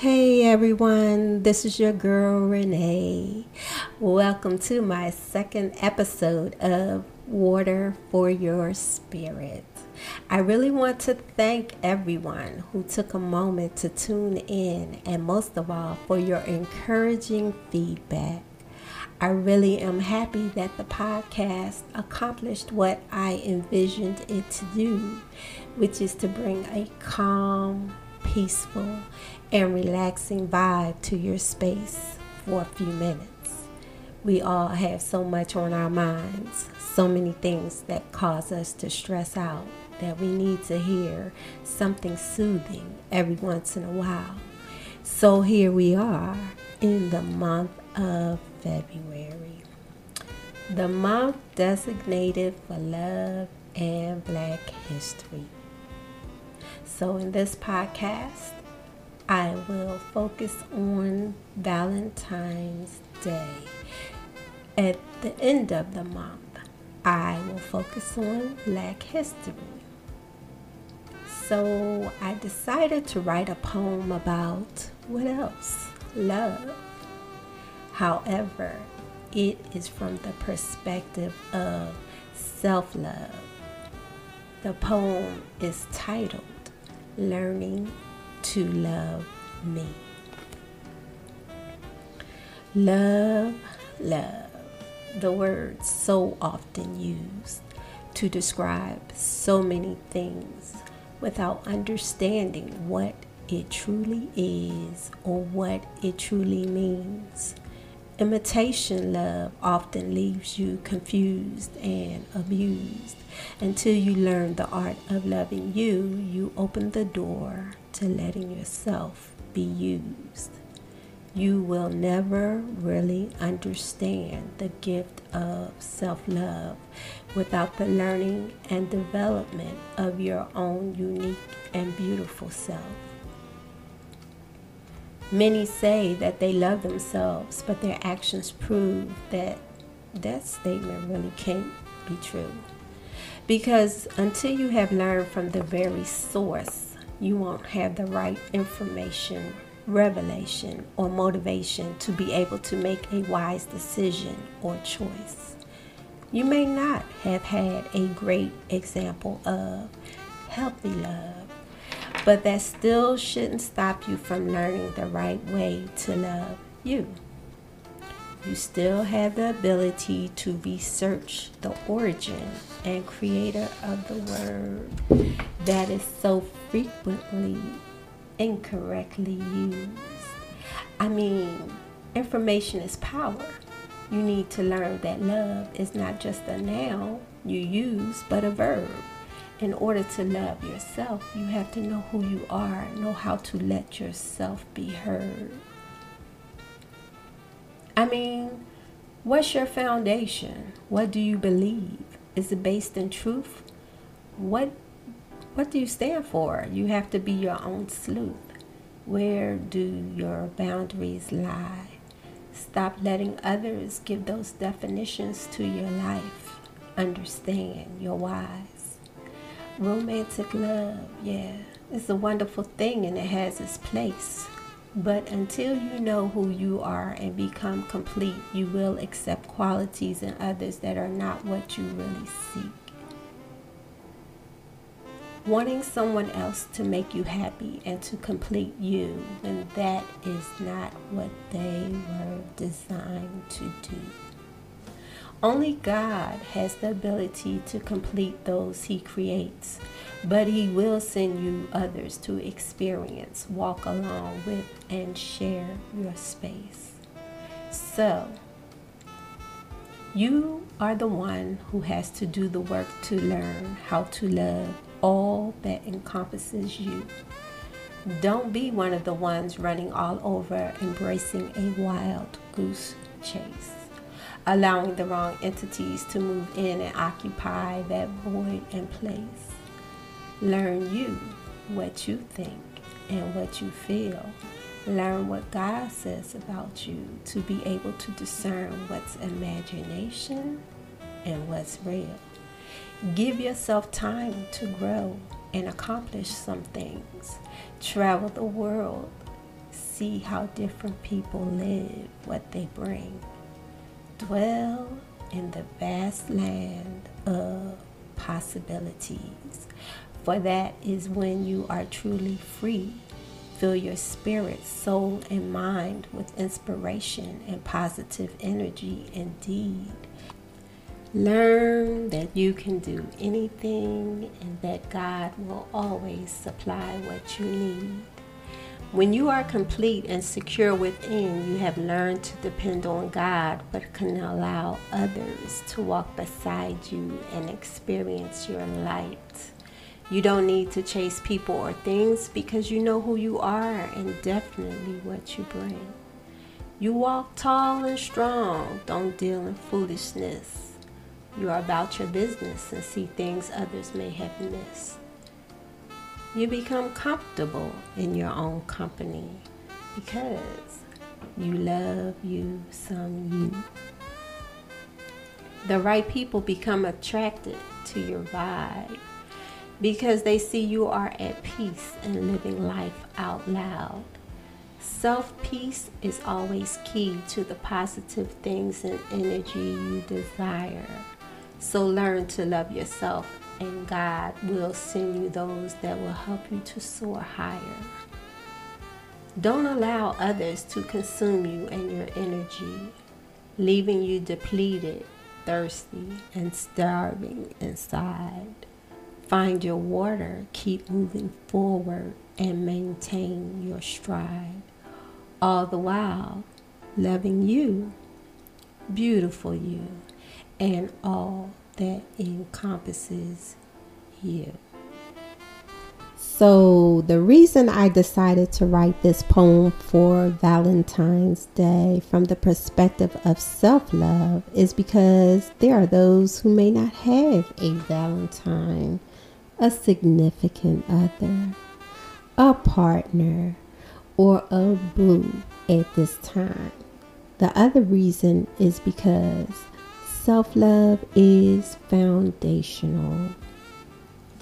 Hey everyone, this is your girl Renee. Welcome to my second episode of Water for Your Spirit. I really want to thank everyone who took a moment to tune in and most of all for your encouraging feedback. I really am happy that the podcast accomplished what I envisioned it to do, which is to bring a calm, peaceful, and relaxing vibe to your space for a few minutes. We all have so much on our minds, so many things that cause us to stress out that we need to hear something soothing every once in a while. So here we are in the month of February, the month designated for love and Black history. So, in this podcast, I will focus on Valentine's Day. At the end of the month, I will focus on Black history. So I decided to write a poem about what else? Love. However, it is from the perspective of self love. The poem is titled Learning to Love Me. Love, love, the word so often used to describe so many things without understanding what it truly is or what it truly means. Imitation love often leaves you confused and abused. Until you learn the art of loving you, you open the door to letting yourself be used. You will never really understand the gift of self love without the learning and development of your own unique and beautiful self. Many say that they love themselves, but their actions prove that that statement really can't be true. Because until you have learned from the very source, you won't have the right information, revelation, or motivation to be able to make a wise decision or choice. You may not have had a great example of healthy love but that still shouldn't stop you from learning the right way to love you. You still have the ability to research the origin and creator of the word that is so frequently incorrectly used. I mean, information is power. You need to learn that love is not just a noun you use, but a verb in order to love yourself, you have to know who you are, know how to let yourself be heard. I mean, what's your foundation? What do you believe? Is it based in truth? What what do you stand for? You have to be your own sleuth. Where do your boundaries lie? Stop letting others give those definitions to your life. Understand your why romantic love, yeah, it's a wonderful thing and it has its place. But until you know who you are and become complete, you will accept qualities in others that are not what you really seek. Wanting someone else to make you happy and to complete you when that is not what they were designed to do. Only God has the ability to complete those He creates, but He will send you others to experience, walk along with, and share your space. So, you are the one who has to do the work to learn how to love all that encompasses you. Don't be one of the ones running all over embracing a wild goose chase allowing the wrong entities to move in and occupy that void and place. Learn you, what you think and what you feel. Learn what God says about you to be able to discern what's imagination and what's real. Give yourself time to grow and accomplish some things. Travel the world see how different people live, what they bring. Dwell in the vast land of possibilities, for that is when you are truly free. Fill your spirit, soul, and mind with inspiration and positive energy indeed. Learn that you can do anything and that God will always supply what you need. When you are complete and secure within, you have learned to depend on God, but can allow others to walk beside you and experience your light. You don't need to chase people or things because you know who you are and definitely what you bring. You walk tall and strong, don't deal in foolishness. You are about your business and see things others may have missed. You become comfortable in your own company because you love you some you. The right people become attracted to your vibe because they see you are at peace and living life out loud. Self peace is always key to the positive things and energy you desire. So learn to love yourself and God will send you those that will help you to soar higher. Don't allow others to consume you and your energy, leaving you depleted, thirsty, and starving inside. Find your water, keep moving forward, and maintain your stride. All the while, loving you, beautiful you, and all that encompasses you. So, the reason I decided to write this poem for Valentine's Day from the perspective of self love is because there are those who may not have a Valentine, a significant other, a partner, or a boo at this time. The other reason is because self love is foundational.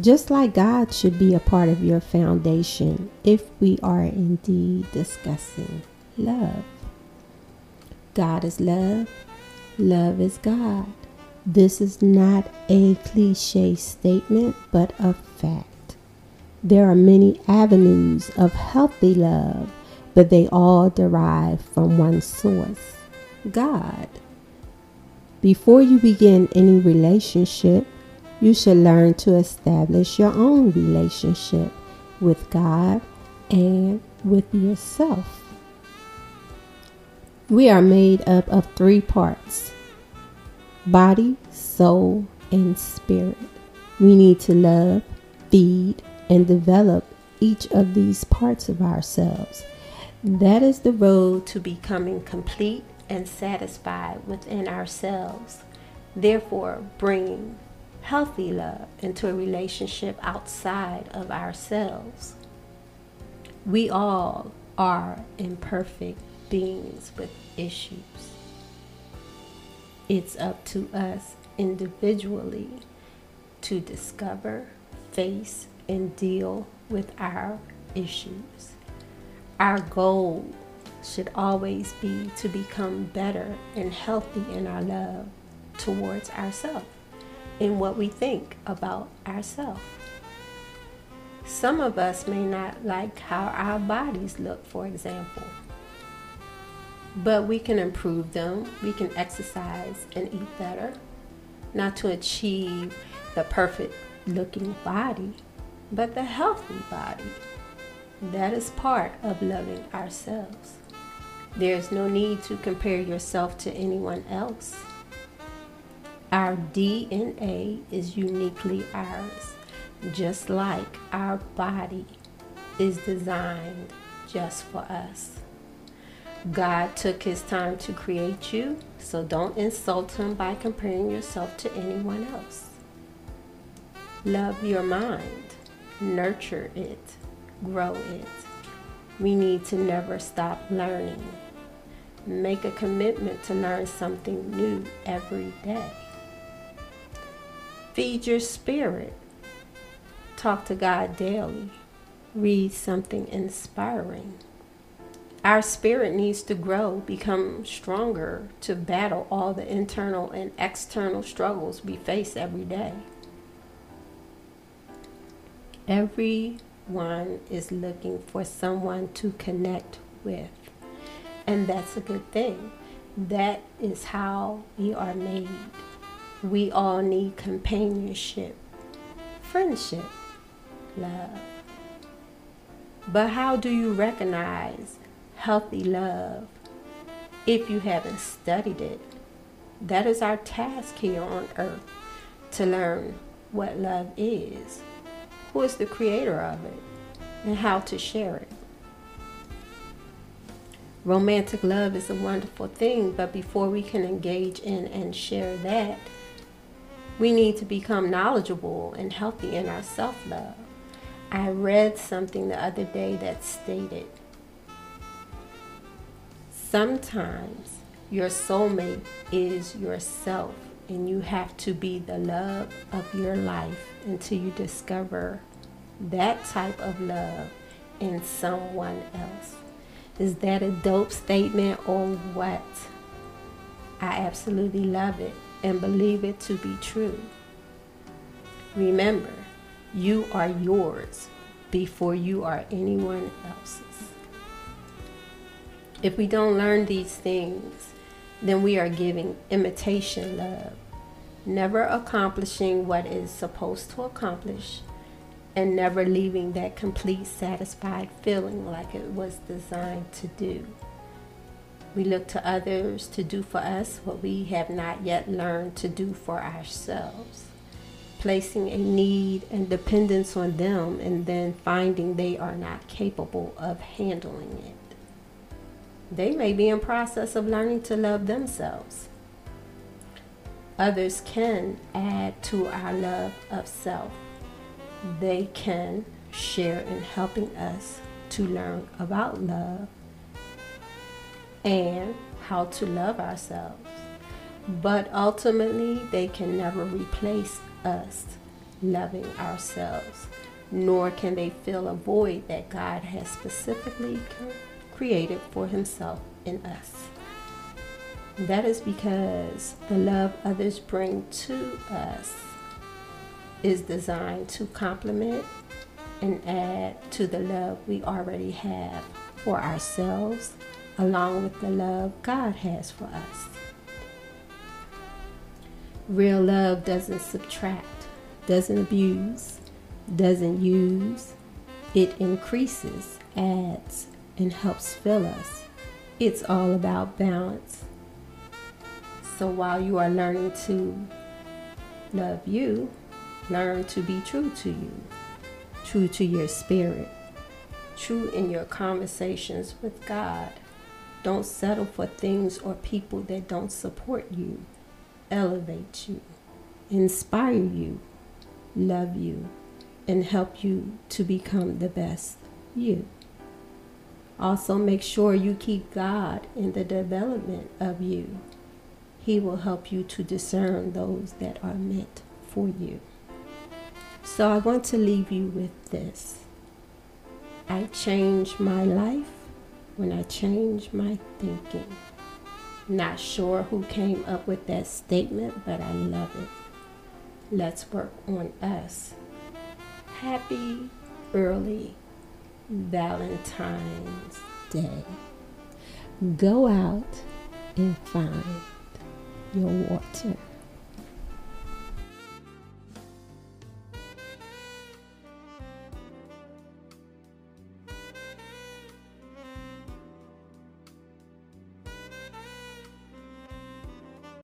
Just like God should be a part of your foundation if we are indeed discussing love. God is love, love is God. This is not a cliche statement, but a fact. There are many avenues of healthy love, but they all derive from one source God. Before you begin any relationship, you should learn to establish your own relationship with God and with yourself. We are made up of three parts body, soul, and spirit. We need to love, feed, and develop each of these parts of ourselves. That is the road to becoming complete and satisfied within ourselves, therefore, bringing healthy love into a relationship outside of ourselves. We all are imperfect beings with issues. It's up to us individually to discover, face, and deal with our issues. Our goal should always be to become better and healthy in our love towards ourselves in what we think about ourselves. Some of us may not like how our bodies look, for example, but we can improve them. We can exercise and eat better, not to achieve the perfect looking body, but the healthy body. That is part of loving ourselves. There's no need to compare yourself to anyone else. Our DNA is uniquely ours, just like our body is designed just for us. God took his time to create you, so don't insult him by comparing yourself to anyone else. Love your mind, nurture it, grow it. We need to never stop learning. Make a commitment to learn something new every day. Feed your spirit. Talk to God daily. Read something inspiring. Our spirit needs to grow, become stronger to battle all the internal and external struggles we face every day. Everyone is looking for someone to connect with, and that's a good thing. That is how we are made. We all need companionship, friendship, love. But how do you recognize healthy love if you haven't studied it? That is our task here on earth to learn what love is, who is the creator of it, and how to share it. Romantic love is a wonderful thing, but before we can engage in and share that, we need to become knowledgeable and healthy in our self love. I read something the other day that stated sometimes your soulmate is yourself, and you have to be the love of your life until you discover that type of love in someone else. Is that a dope statement or what? I absolutely love it and believe it to be true. Remember, you are yours before you are anyone else's. If we don't learn these things, then we are giving imitation love, never accomplishing what is supposed to accomplish and never leaving that complete satisfied feeling like it was designed to do. We look to others to do for us what we have not yet learned to do for ourselves, placing a need and dependence on them and then finding they are not capable of handling it. They may be in process of learning to love themselves. Others can add to our love of self they can share in helping us to learn about love and how to love ourselves. But ultimately, they can never replace us loving ourselves, nor can they fill a void that God has specifically created for Himself in us. That is because the love others bring to us is designed to complement and add to the love we already have for ourselves, along with the love God has for us. Real love doesn't subtract, doesn't abuse, doesn't use. It increases, adds, and helps fill us. It's all about balance. So while you are learning to love you, Learn to be true to you, true to your spirit, true in your conversations with God. Don't settle for things or people that don't support you, elevate you, inspire you, love you, and help you to become the best you. Also, make sure you keep God in the development of you. He will help you to discern those that are meant for you. So I want to leave you with this. I change my life when I change my thinking. Not sure who came up with that statement, but I love it. Let's work on us. Happy early Valentine's Day. Go out and find your water.